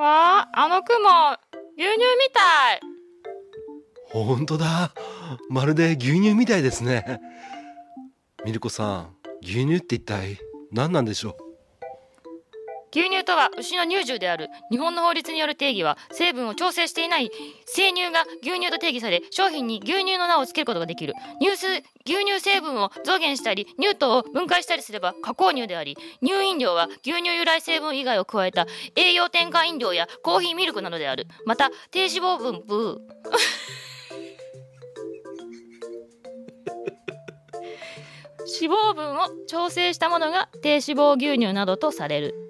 わあ、あの雲、牛乳みたい。ほんとだ。まるで牛乳みたいですね。ミルコさん、牛乳って一体何なんでしょう？牛乳とは牛の乳汁である日本の法律による定義は成分を調整していない生乳が牛乳と定義され商品に牛乳の名を付けることができる。乳牛乳成分を増減したり乳糖を分解したりすれば加工乳であり乳飲料は牛乳由来成分以外を加えた栄養添加飲料やコーヒーミルクなどである。また低脂肪分ブー。脂肪分を調整したものが低脂肪牛乳などとされる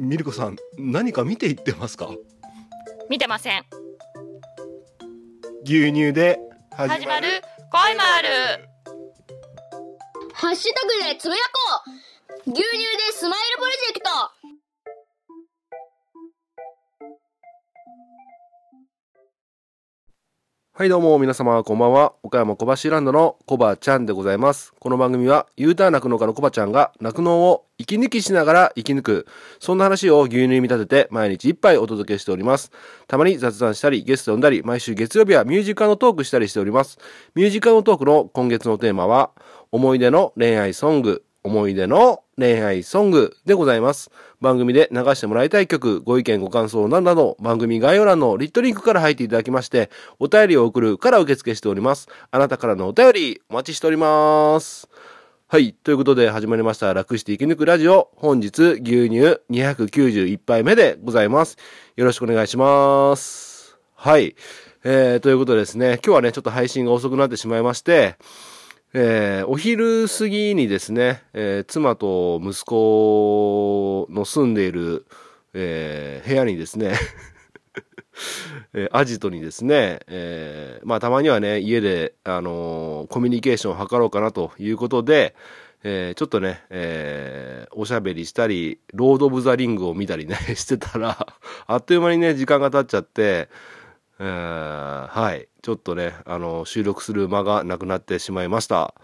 ミルコさん、何か見ていってますか？見てません。牛乳で始まる。恋もある。ハッシュタグでつぶやこう。牛乳でスマイルプロジェクトはいどうも皆様こんばんは。岡山小橋ランドのコバちゃんでございます。この番組は U ターン酪農家のコバちゃんが酪農を息抜きしながら生き抜く。そんな話を牛乳に見立てて毎日一杯お届けしております。たまに雑談したりゲスト呼んだり毎週月曜日はミュージカルのトークしたりしております。ミュージカルのトークの今月のテーマは思い出の恋愛ソング。思い出の恋愛ソングでございます。番組で流してもらいたい曲、ご意見ご感想などなど、番組概要欄のリットリンクから入っていただきまして、お便りを送るから受付しております。あなたからのお便り、お待ちしております。はい。ということで始まりました、楽して生き抜くラジオ。本日、牛乳291杯目でございます。よろしくお願いします。はい。えー、ということでですね、今日はね、ちょっと配信が遅くなってしまいまして、えーお昼過ぎにですね、えー妻と息子の住んでいる、えー部屋にですね、えアジトにですね、えまあたまにはね、家で、あのコミュニケーションを図ろうかなということで、えちょっとね、えおしゃべりしたり、ロード・オブ・ザ・リングを見たりね、してたら、あっという間にね、時間が経っちゃって、えはい。ちょっとね、あの、収録する間がなくなってしまいました。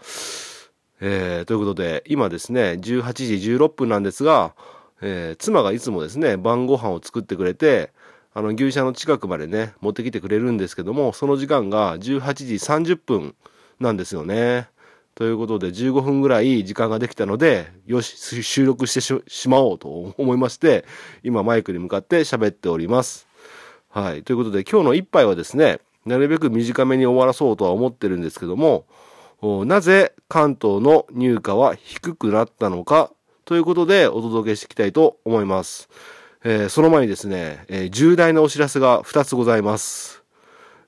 えーということで、今ですね、18時16分なんですが、えー妻がいつもですね、晩ご飯を作ってくれて、あの、牛舎の近くまでね、持ってきてくれるんですけども、その時間が18時30分なんですよね。ということで、15分ぐらい時間ができたので、よし、収録してししまおうと思いまして、今マイクに向かって喋っております。はい。ということで、今日の一杯はですね、なるべく短めに終わらそうとは思ってるんですけども、なぜ関東の入荷は低くなったのかということでお届けしていきたいと思います。えーその前にですね、えー重大なお知らせが2つございます。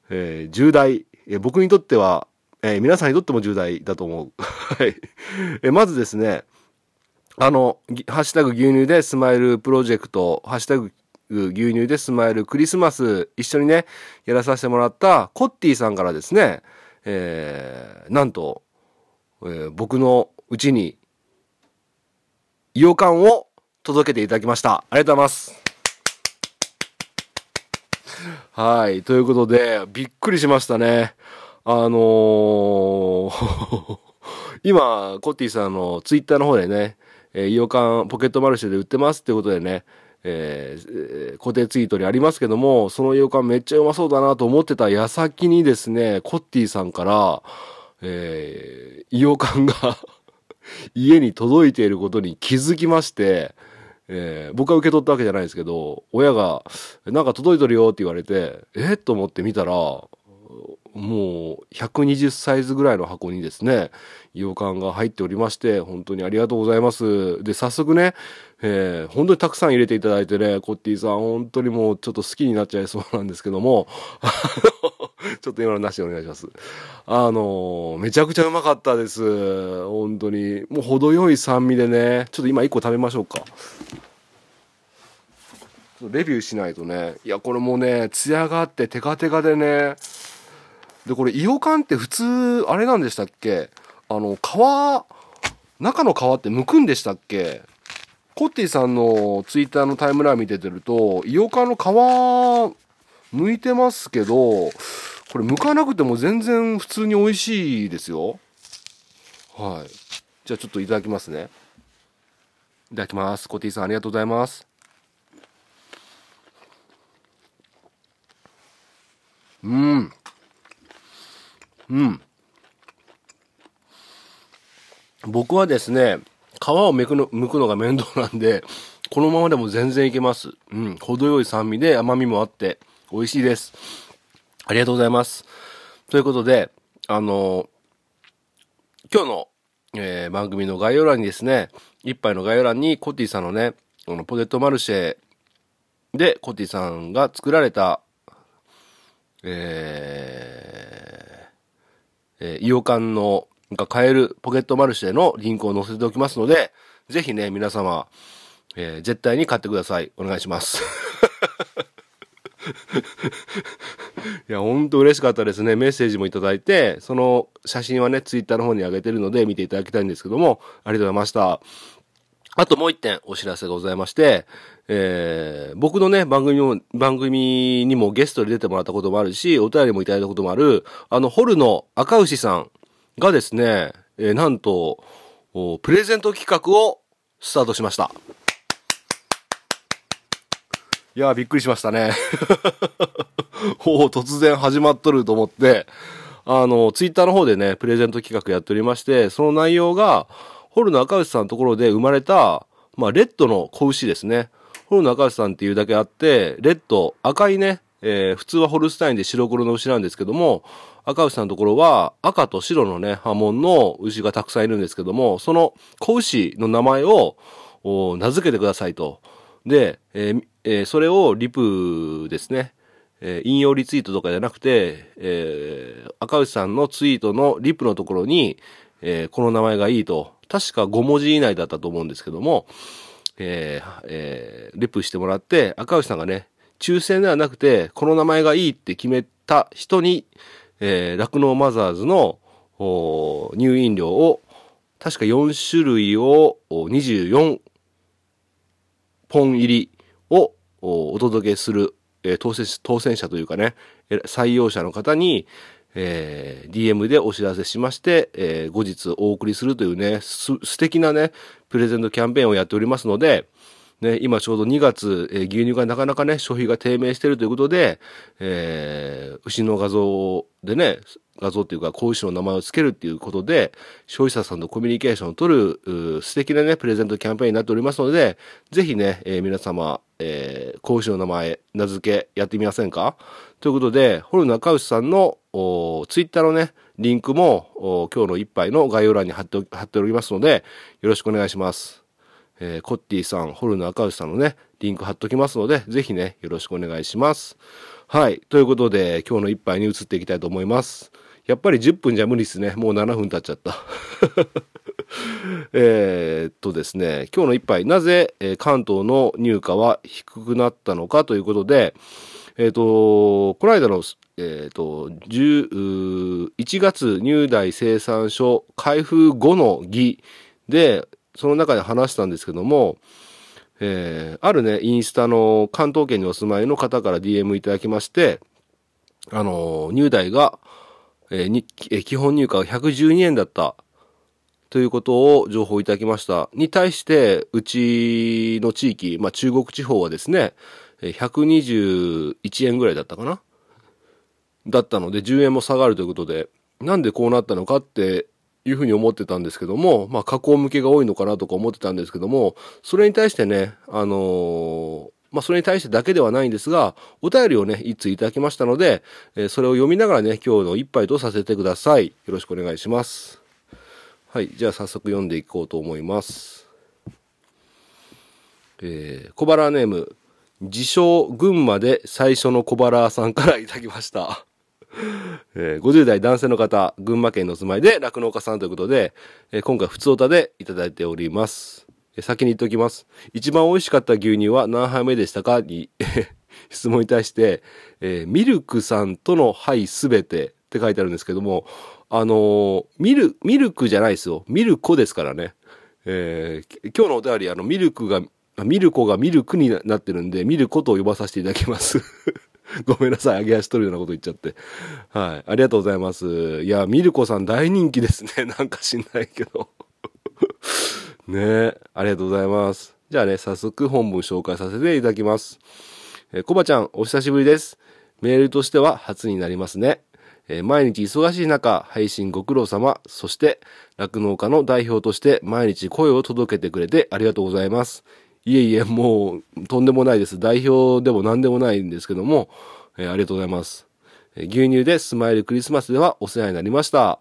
えー重大、え僕にとっては、え皆さんにとっても重大だと思う。はい。えまずですね、あの、ハッシュタグ牛乳でスマイルプロジェクト、ハッシュタグ牛乳でスマイルクリスマス一緒にね、やらさせてもらったコッティさんからですね、えーなんと、えー僕のうちに、イオカンを届けていただきました。ありがとうございます。はい。ということで、びっくりしましたね。あのー 今、コッティさんのツイッターの方でね、えーイオカンポケットマルシェで売ってますってことでね、えーえー固定ツイートにありますけども、そのイオカンめっちゃうまそうだなと思ってた矢先にですね、コッティさんから、えーイオカンが 家に届いていることに気づきまして、えー僕は受け取ったわけじゃないですけど、親が、なんか届いとるよって言われて、えっと思って見たら、もう120サイズぐらいの箱にですね、イオカンが入っておりまして、本当にありがとうございます。で、早速ね、えー本当にたくさん入れていただいてね、コッティさん、本当にもうちょっと好きになっちゃいそうなんですけども、ちょっと今のなしでお願いします。あの、めちゃくちゃうまかったです。本当に。もう程よい酸味でね、ちょっと今一個食べましょうか。レビューしないとね。いや、これもうね、艶があってテカテカでね、で、これ、イオカンって普通、あれなんでしたっけ？あの、皮、中の皮って剥くんでしたっけ？コッティさんのツイッターのタイムライン見ててると、イオカンの皮、剥いてますけど、これ剥かなくても全然普通に美味しいですよ。はい。じゃあちょっといただきますね。いただきます。コティさんありがとうございます。うん。うん。僕はですね、皮を剥くの剥くのが面倒なんで、このままでも全然いけます。うん。程よい酸味で甘みもあって、美味しいです。ありがとうございます。ということで、あの今日の、えー番組の概要欄にですね、一杯の概要欄にコティさんのね、このポテトマルシェでコティさんが作られた、えー、えー、イオカンのが買えるポケットマルシェのリンクを載せておきますので、ぜひね、皆様、えー絶対に買ってください。お願いします。いや、ほんと嬉しかったですね。メッセージもいただいて、その写真はね、ツイッターの方に上げてるので見ていただきたいんですけども、ありがとうございました。あともう一点お知らせがございまして、えー僕のね、番組も、番組にもゲストで出てもらったこともあるし、お便りもいただいたこともある、あの、ホルの赤牛さんがですね、えーなんと、プレゼント企画をスタートしました。いやー、びっくりしましたね。おー突然始まっとると思って、あの、ツイッターの方でね、プレゼント企画やっておりまして、その内容が、ホルの赤牛さんのところで生まれた、まあ、レッドの子牛ですね。ホルの赤牛さんっていうだけあって、レッド、赤いね、えー普通はホルスタインで白黒の牛なんですけども、赤牛さんのところは赤と白のね、波紋の牛がたくさんいるんですけども、その子牛の名前を名付けてくださいと。で、えーえーそれをリプですね。えー引用リツイートとかじゃなくて、えー赤牛さんのツイートのリプのところに、えーこの名前がいいと。確か5文字以内だったと思うんですけども、えーえーリプしてもらって、赤牛さんがね、抽選ではなくて、この名前がいいって決めた人に、えー、酪農マザーズのおー乳飲料を、確か4種類をお24本入りをお届けする、えー当選当選者というかね、採用者の方に、えー DM でお知らせしまして、えー後日お送りするというね、す素敵なね、プレゼントキャンペーンをやっておりますので、ね、今ちょうど2月、えー牛乳がなかなかね、消費が低迷しているということで、えー牛の画像でね、画像っていうか、子牛の名前を付けるっていうことで、消費者さんとコミュニケーションを取る、素敵なね、プレゼントキャンペーンになっておりますので、ぜひね、えー皆様、えー、子牛の名前、名付けやってみませんか？ということで、ホル中牛さんの、ツイッターのね、リンクも、今日の一杯の概要欄に貼ってお貼っておりますので、よろしくお願いします。えーコッティさん、ホルの赤牛さんのね、リンク貼っときますので、ぜひね、よろしくお願いします。はい。ということで、今日の一杯に移っていきたいと思います。やっぱり10分じゃ無理ですね。もう7分経っちゃった。えっとですね、今日の一杯、なぜ、え関東の入荷は低くなったのかということで、えーっと、この間の、えーっと、1月入大生産所開封後の儀で、その中で話したんですけども、えーあるね、インスタの関東圏にお住まいの方から DM いただきまして、あのー入大が、えーにえー基本入荷が112円だったということを情報いただきました。に対して、うちの地域、まあ中国地方はですね、121円ぐらいだったかなだったので、10円も下がるということで、なんでこうなったのかっていうふうに思ってたんですけども、まあ加工向けが多いのかなとか思ってたんですけども、それに対してね、あのーまあそれに対してだけではないんですが、お便りをね、一通いただきましたので、えーそれを読みながらね、今日の一杯とさせてください。よろしくお願いします。はい、じゃあ早速読んでいこうと思います。えー小腹ネーム、自称群馬で最初の小腹さんからいただきました。えー50代男性の方、群馬県の住まいで酪農家さんということで、えー今回普通歌でいただいております。えー先に言っておきます。一番美味しかった牛乳は何杯目でしたか？に、質問に対して、えーミルクさんとの杯すべてって書いてあるんですけども、あのーミル、ミルクじゃないですよ。ミルコですからね。えー今日のお便り、あの、ミルクが、ミルコがミルクにななってるんで、ミルコと呼ばさせていただきます。ごめんなさい、揚げ足取るようなこと言っちゃって。はい。ありがとうございます。いや、ミルコさん大人気ですね。なんか知んないけど。ねえ、ありがとうございます。じゃあね、早速本文紹介させていただきます。えー、コバちゃん、お久しぶりです。メールとしては初になりますね。えー毎日忙しい中、配信ご苦労様、そして、酪農家の代表として毎日声を届けてくれてありがとうございます。いえいえ、もう、とんでもないです。代表でも何でもないんですけども、えーありがとうございます。えー牛乳でスマイルクリスマスではお世話になりました。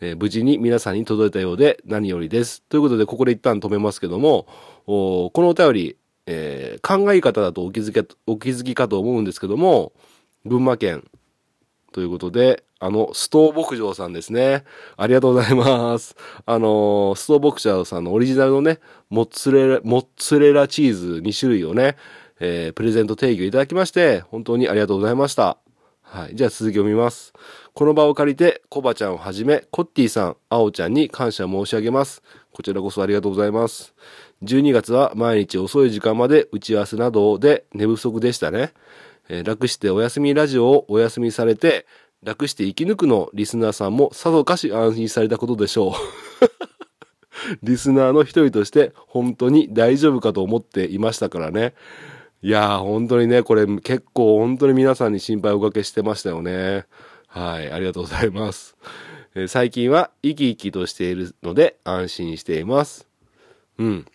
えー無事に皆さんに届いたようで何よりです。ということで、ここで一旦止めますけども、おこのお便り、えー考え方だとお気づき、お気づきかと思うんですけども、群馬県ということで、あの、ストー牧場さんですね。ありがとうございます。あのーストー牧場さんのオリジナルのね、モッツレラ、モッツレラチーズ2種類をね、えープレゼント定義をいただきまして、本当にありがとうございました。はい。じゃあ続きを見ます。この場を借りて、コバちゃんをはじめ、コッティさん、アオちゃんに感謝申し上げます。こちらこそありがとうございます。12月は毎日遅い時間まで打ち合わせなどで寝不足でしたね。えー楽してお休みラジオをお休みされて、楽して生き抜くのリスナーさんもさぞかし安心されたことでしょう。リスナーの一人として本当に大丈夫かと思っていましたからね。いやー、本当にね、これ結構本当に皆さんに心配をおかけしてましたよね。はい、ありがとうございます。え最近は生き生きとしているので安心しています。うん。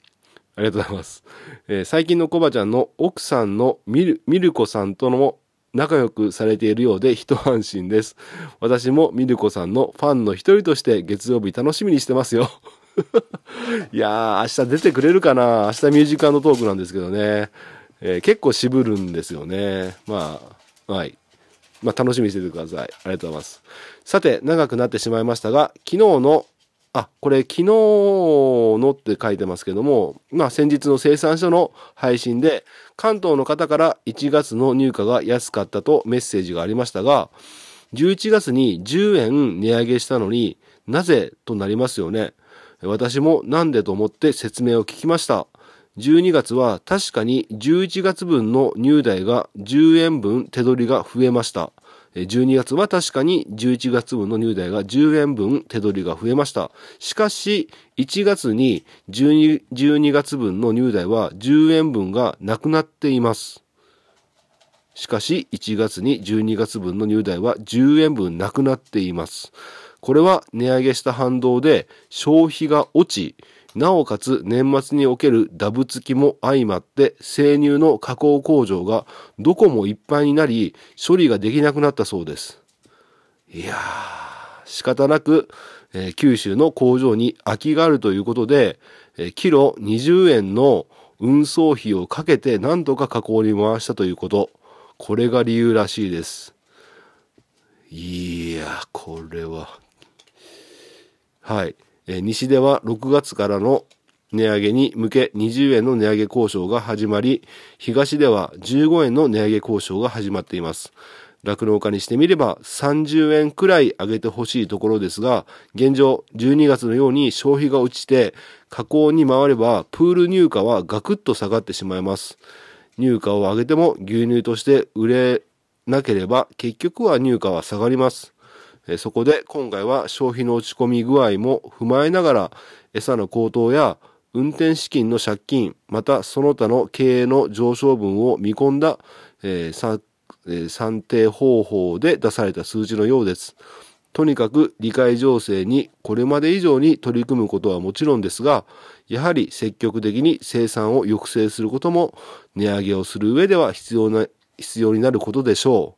ありがとうございます。えー最近のコバちゃんの奥さんのミルミルコさんとの仲良くされているようで一安心です。私もミルコさんのファンの一人として月曜日楽しみにしてますよ。いやー、明日出てくれるかな？明日ミュージカルのトークなんですけどね。えー結構渋るんですよね。まあ、はい。まあ、楽しみにしててください。ありがとうございます。さて、長くなってしまいましたが、昨日の、あ、これ昨日のって書いてますけども、まあ、先日の生産者の配信で、関東の方から1月の入荷が安かったとメッセージがありましたが、11月に10円値上げしたのになぜとなりますよね。私もなんでと思って説明を聞きました。12月は確かに11月分の入台が10円分手取りが増えました。12月は確かに11月分の入台が10円分手取りが増えました。しかし、1月に 12, 12月分の入台は10円分がなくなっています。しかし、1月に12月分の入台は10円分なくなっています。これは値上げした反動で消費が落ち、なおかつ年末におけるダブ付きも相まって生乳の加工工場がどこもいっぱいになり処理ができなくなったそうです。いやー、仕方なく、えー九州の工場に空きがあるということで、えーキロ20円の運送費をかけてなんとか加工に回したということ。これが理由らしいです。いや、これは。はい。え西では6月からの値上げに向け20円の値上げ交渉が始まり、東では15円の値上げ交渉が始まっています。酪農家にしてみれば30円くらい上げてほしいところですが、現状12月のように消費が落ちて加工に回ればプール入荷はガクッと下がってしまいます。入荷を上げても牛乳として売れなければ結局は入荷は下がります。えそこで今回は消費の落ち込み具合も踏まえながら餌の高騰や運転資金の借金またその他の経営の上昇分を見込んだ、えーえー算定方法で出された数字のようです。とにかく理解情勢にこれまで以上に取り組むことはもちろんですが、やはり積極的に生産を抑制することも値上げをする上では必要な、必要になることでしょ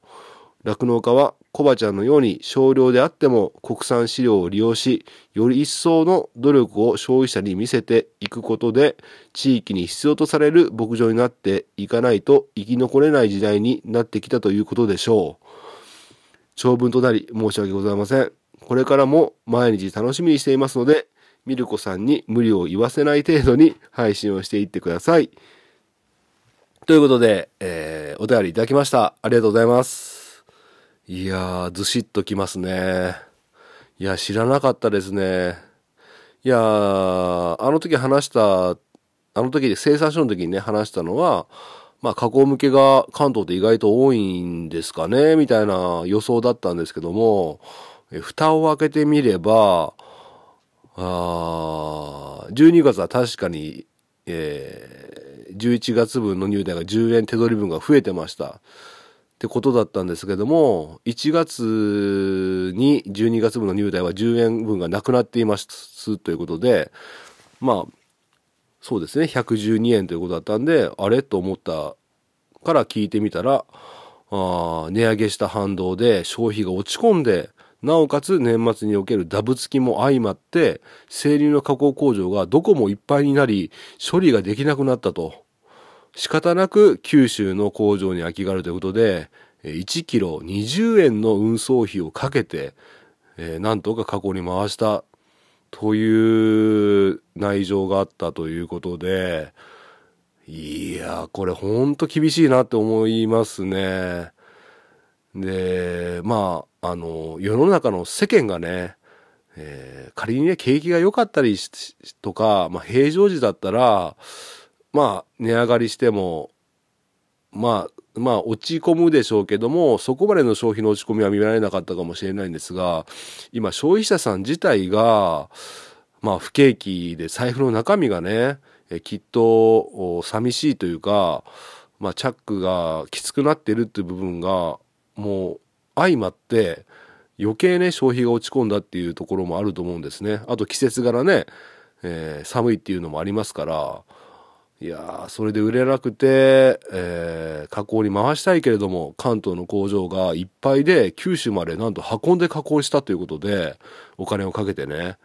う。酪農家はコバちゃんのように少量であっても国産飼料を利用し、より一層の努力を消費者に見せていくことで、地域に必要とされる牧場になっていかないと生き残れない時代になってきたということでしょう。長文となり申し訳ございません。これからも毎日楽しみにしていますので、ミルコさんに無理を言わせない程度に配信をしていってください。ということで、えーお便りいただきました。ありがとうございます。いやー、ずしっときますね。いや、知らなかったですね。いやー、あの時話した、あの時で生産所の時にね、話したのは、まあ、加工向けが関東って意外と多いんですかね、みたいな予想だったんですけども、蓋を開けてみれば、あー12月は確かに、えー11月分の入台が10円手取り分が増えてました。ってことだったんですけども、1月に12月分の入台は10円分がなくなっていますということで、まあ、そうですね、112円ということだったんで、あれと思ったから聞いてみたら、あ値上げした反動で消費が落ち込んで、なおかつ年末におけるダブ付きも相まって、生乳の加工工場がどこもいっぱいになり、処理ができなくなったと。仕方なく九州の工場に空きがあるということで、1キロ20円の運送費をかけて、えー、なんとか加工に回したという内情があったということで、いやこれほんと厳しいなって思いますね。で、まあ、あの、世の中の世間がね、えー、仮にね、景気が良かったりとか、まあ、平常時だったら、まあ、値上がりしても、まあ、まあ、落ち込むでしょうけども、そこまでの消費の落ち込みは見られなかったかもしれないんですが、今、消費者さん自体が、まあ、不景気で財布の中身がね、えきっと、寂しいというか、まあ、チャックがきつくなってるっていう部分が、もう、相まって、余計ね、消費が落ち込んだっていうところもあると思うんですね。あと、季節柄ね、えー、寒いっていうのもありますから、いやそれで売れなくて、えー、加工に回したいけれども、関東の工場がいっぱいで、九州までなんと運んで加工したということで、お金をかけてね、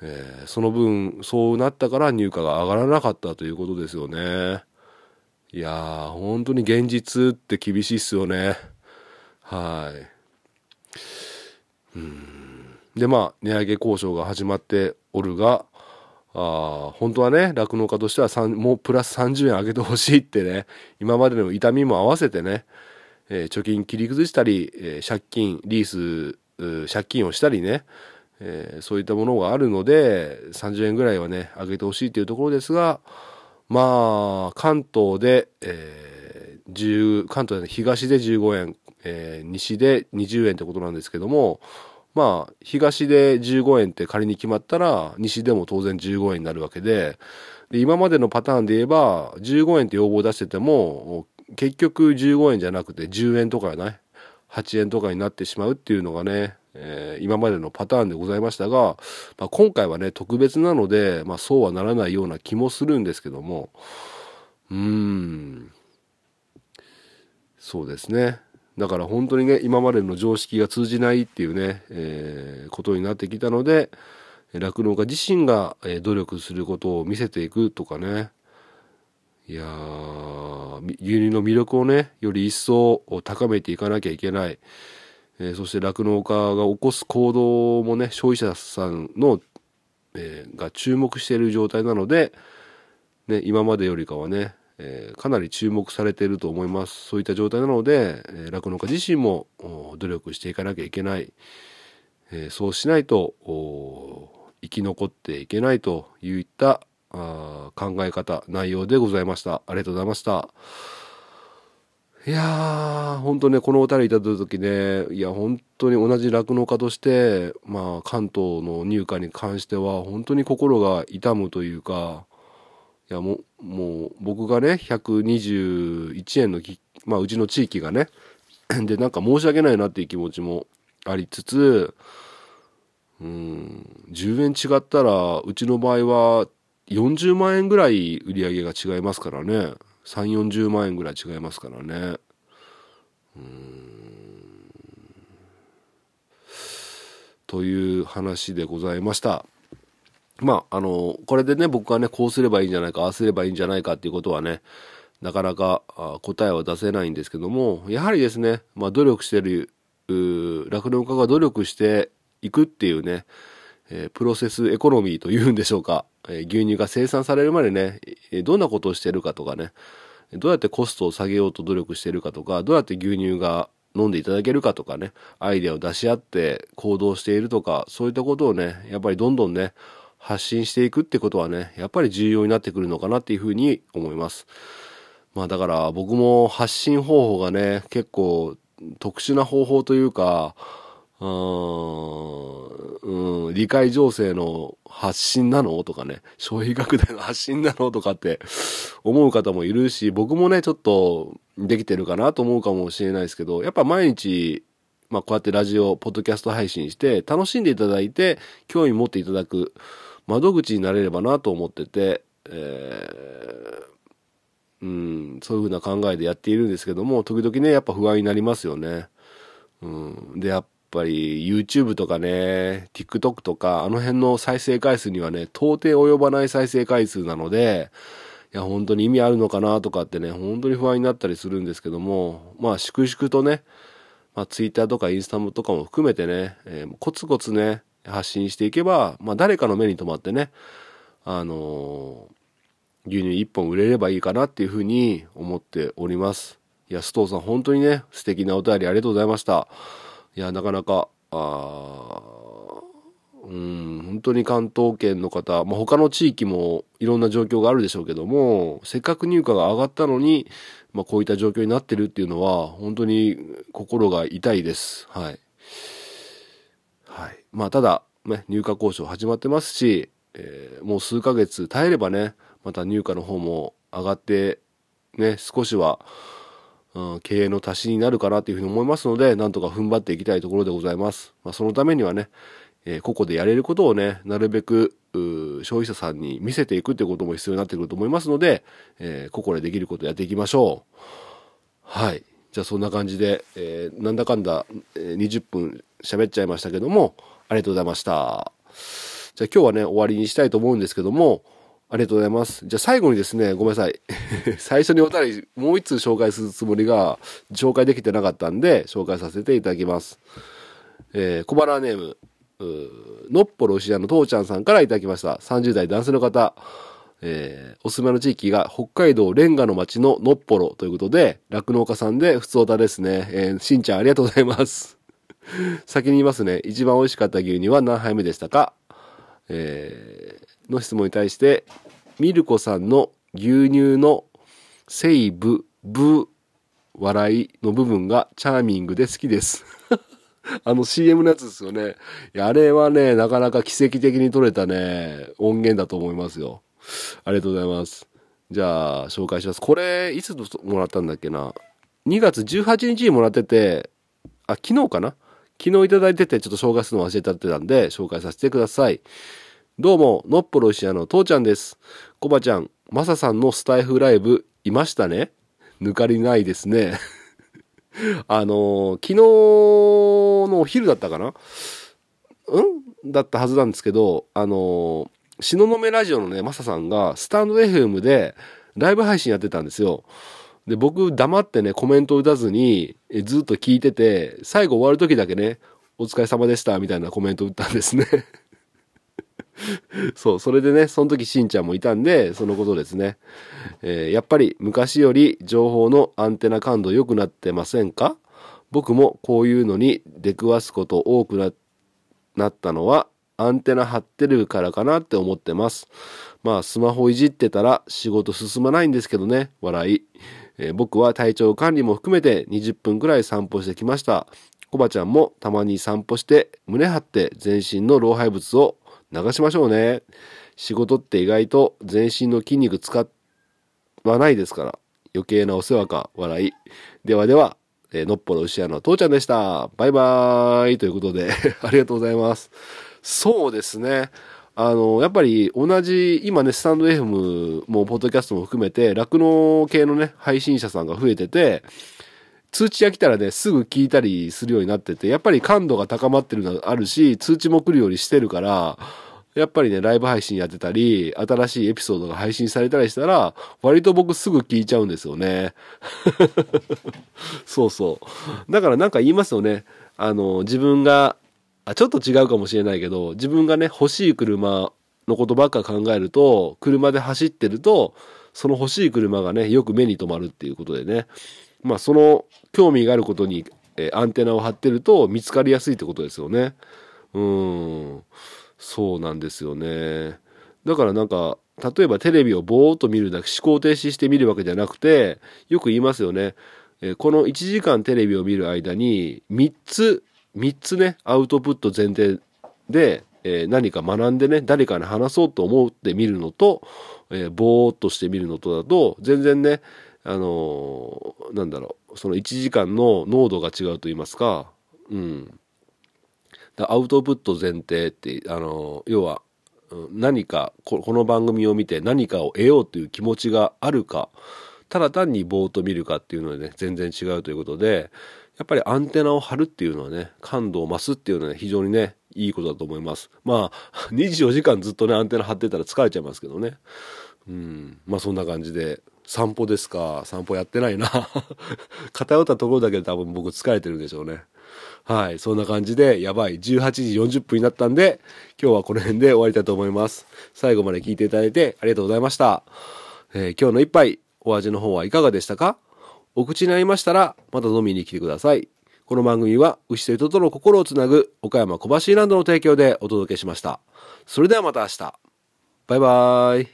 えー、その分、そうなったから入荷が上がらなかったということですよね。いやー、本当に現実って厳しいっすよね。はい。うん。で、まあ、値上げ交渉が始まっておるが、あ本当はね、酪農家としてはもうプラス30円上げてほしいってね、今までの痛みも合わせてね、えー、貯金切り崩したり、えー、借金、リース、借金をしたりね、えー、そういったものがあるので、30円ぐらいはね、上げてほしいというところですが、まあ、関東で、えー、関東で東で15円、えー、西で20円ってことなんですけども、まあ、東で15円って仮に決まったら、西でも当然15円になるわけで、で今までのパターンで言えば、15円って要望を出してても、結局15円じゃなくて10円とかね、8円とかになってしまうっていうのがね、えー、今までのパターンでございましたが、まあ、今回はね、特別なので、まあ、そうはならないような気もするんですけども、うーん、そうですね。だから本当にね、今までの常識が通じないっていうね、えー、ことになってきたので、酪農家自身が努力することを見せていくとかね、いや、牛乳の魅力をね、より一層高めていかなきゃいけない。えー、そして酪農家が起こす行動もね、消費者さんの、えー、が注目している状態なので、ね、今までよりかはね、えー、かなり注目されていると思います。そういった状態なので、え酪農家自身も努力していかなきゃいけない。えー、そうしないと生き残っていけないといったあ考え方、内容でございました。ありがとうございました。いやー、本当ね、このお便りいただいた時ね、いや、本当に同じ酪農家として、まあ、関東の入荷に関しては、本当に心が痛むというか、いやもうもう僕がね121円のまあうちの地域がねでなんか申し訳ないなっていう気持ちもありつつうん10円違ったらうちの場合は40万円ぐらい売り上げが違いますからね。3 4 0万円ぐらい違いますからね。うん。という話でございました。まあ、あの、これでね、僕はね、こうすればいいんじゃないか、ああすればいいんじゃないかっていうことはね、なかなか答えは出せないんですけども、やはりですね、まあ、努力してる、酪農家が努力していくっていうね、えー、プロセスエコノミーというんでしょうか、えー、牛乳が生産されるまでね、どんなことをしてるかとかね、どうやってコストを下げようと努力してるかとか、どうやって牛乳が飲んでいただけるかとかね、アイデアを出し合って行動しているとか、そういったことをね、やっぱりどんどんね、発信していくってことはね、やっぱり重要になってくるのかなっていうふうに思います。まあだから僕も発信方法がね、結構特殊な方法というか、うん、理解情勢の発信なのとかね、消費拡大の発信なのとかって思う方もいるし、僕もね、ちょっとできてるかなと思うかもしれないですけど、やっぱ毎日、まあこうやってラジオ、ポッドキャスト配信して、楽しんでいただいて、興味持っていただく窓口になれればなと思ってて、えーうん、そういうふうな考えでやっているんですけども、時々ね、やっぱ不安になりますよね。うん、で、やっぱり YouTube とかね、TikTok とか、あの辺の再生回数にはね、到底及ばない再生回数なので、いや、本当に意味あるのかなとかってね、本当に不安になったりするんですけども、まあ、粛々とね、まあ、Twitter とかインスタとかも含めてね、えーコツコツね、発信していけば、まあ、誰かの目に留まってね、あのー牛乳1本売れればいいかなっていうふうに思っております。いや、須藤さん、本当にね、素敵なお便りありがとうございました。いや、なかなか、あうん、本当に関東圏の方、まあ、他の地域もいろんな状況があるでしょうけども、せっかく入荷が上がったのに、まあ、こういった状況になってるっていうのは、本当に心が痛いです。はい。はい。まあ、ただ、ね、入荷交渉始まってますし、えーもう数ヶ月耐えればね、また入荷の方も上がって、ね、少しは、うん、経営の足しになるかなというふうに思いますので、なんとか踏ん張っていきたいところでございます。まあ、そのためにはね、えー個々でやれることをね、なるべく、消費者さんに見せていくってことも必要になってくると思いますので、えー個々でできることをやっていきましょう。はい。じゃあそんな感じで、えーなんだかんだ、え20分喋っちゃいましたけども、ありがとうございました。じゃあ今日はね、終わりにしたいと思うんですけども、ありがとうございます。じゃあ最後にですね、ごめんなさい。最初にお便り、もう一通紹介するつもりが、紹介できてなかったんで、紹介させていただきます。えー小腹ネーム、うーのっぽろ牛屋の父ちゃんさんからいただきました。30代男性の方。えーお住まいの地域が北海道レンガの町ののっぽろということで、酪農家さんで普通歌ですね。えーしんちゃんありがとうございます。先に言いますね。一番美味しかった牛乳は何杯目でしたか？えーの質問に対して、ミルコさんの牛乳のセイブ、ブ、笑いの部分がチャーミングで好きです。あの CM のやつですよね。あれはね、なかなか奇跡的に撮れたね、音源だと思いますよ。ありがとうございます。じゃあ、紹介します。これ、いつもらったんだっけな？2月18日にもらってて、あ、昨日かな？昨日いただいてて、ちょっと紹介するの忘れちゃってたんで、紹介させてください。どうも、のっぽろ石屋の父ちゃんです。コバちゃん、マサさんのスタイフライブ、いましたね？抜かりないですね。あのー昨日のお昼だったかな？ん？だったはずなんですけど、あのー、東雲ラジオのね、マサさんが、スタンド FM で、ライブ配信やってたんですよ。で、僕、黙ってね、コメント打たずに、えずっと聞いてて、最後終わる時だけね、お疲れ様でした、みたいなコメント打ったんですね。そう、それでね、その時しんちゃんもいたんで、そのことですね。えーやっぱり昔より情報のアンテナ感度良くなってませんか？僕もこういうのに出くわすこと多くななったのはアンテナ張ってるからかなって思ってます。まあスマホいじってたら仕事進まないんですけどね、笑い。えー僕は体調管理も含めて20分くらい散歩してきました。コバちゃんもたまに散歩して胸張って全身の老廃物を流しましょうね。仕事って意外と全身の筋肉使わないですから余計なお世話か笑い。ではでは、えーのっぽろ牛屋の父ちゃんでした。バイバーイということで ありがとうございます。そうですね。あの、やっぱり同じ、今ね、スタンド FM も、ポッドキャストも含めて、酪農系のね、配信者さんが増えてて、通知が来たらね、すぐ聞いたりするようになってて、やっぱり感度が高まってるのあるし、通知も来るようにしてるから、やっぱりね、ライブ配信やってたり、新しいエピソードが配信されたりしたら、割と僕すぐ聞いちゃうんですよね。そうそう。だからなんか言いますよね。あの、自分が、あ、ちょっと違うかもしれないけど、自分がね、欲しい車のことばっか考えると、車で走ってると、その欲しい車がね、よく目に留まるっていうことでね。まあ、その興味があることに、えアンテナを張ってると見つかりやすいってことですよね。うーん。そうなんですよね。だからなんか、例えばテレビをぼーっと見るだけ、思考停止して見るわけじゃなくて、よく言いますよね。えこの1時間テレビを見る間に、3つ、3つね、アウトプット前提で、えー何か学んでね、誰かに話そうと思って見るのと、えーぼーっとして見るのとだと、全然ね、あのーなんだろうその1時間の濃度が違うと言いますかうん。アウトプット前提ってあのー要は何かここの番組を見て何かを得ようという気持ちがあるかただ単にぼーっと見るかっていうのでね全然違うということでやっぱりアンテナを張るっていうのはね感度を増すっていうのは非常にねいいことだと思います。まあ 24時間ずっとねアンテナ張ってたら疲れちゃいますけどね。うん。まあそんな感じで散歩ですか散歩やってないな。偏ったところだけで多分僕疲れてるんでしょうね。はい。そんな感じでやばい。18時40分になったんで今日はこの辺で終わりたいと思います。最後まで聞いていただいてありがとうございました、えー今日の一杯お味の方はいかがでしたか？お口に合いましたらまた飲みに来てください。この番組は牛と人との心をつなぐ岡山小橋ランドの提供でお届けしました。それではまた明日。バイバイ。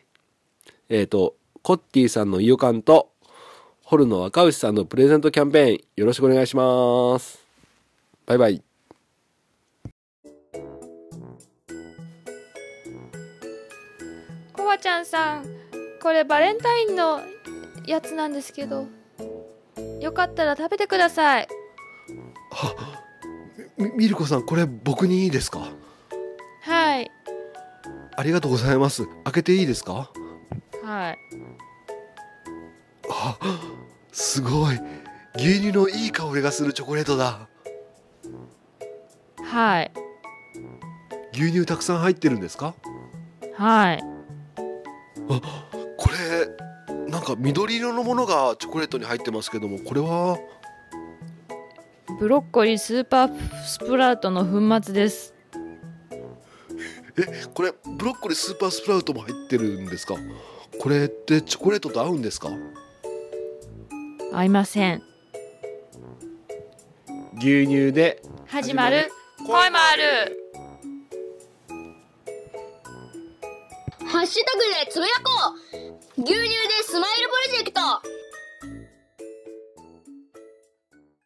えっ、とコッティさんのイオカンとホルの若牛さんのプレゼントキャンペーンよろしくお願いします。バイバイ。コバちゃんさんこれバレンタインのやつなんですけど。よかったら食べてください。みミルコさんこれ僕にいいですか？はい。ありがとうございます。開けていいですか？はい。あすごい。牛乳のいい香りがするチョコレートだ。はい。牛乳たくさん入ってるんですか？はい。これなんか緑色のものがチョコレートに入ってますけどもこれは？ブロッコリースーパースプラウトの粉末です。えこれブロッコリースーパースプラウトも入ってるんですか？これってチョコレートと合うんですか？合いません。牛乳で。始まる。恋もあるハッシュタグでつぶやこう牛乳でスマイルプロジェクト。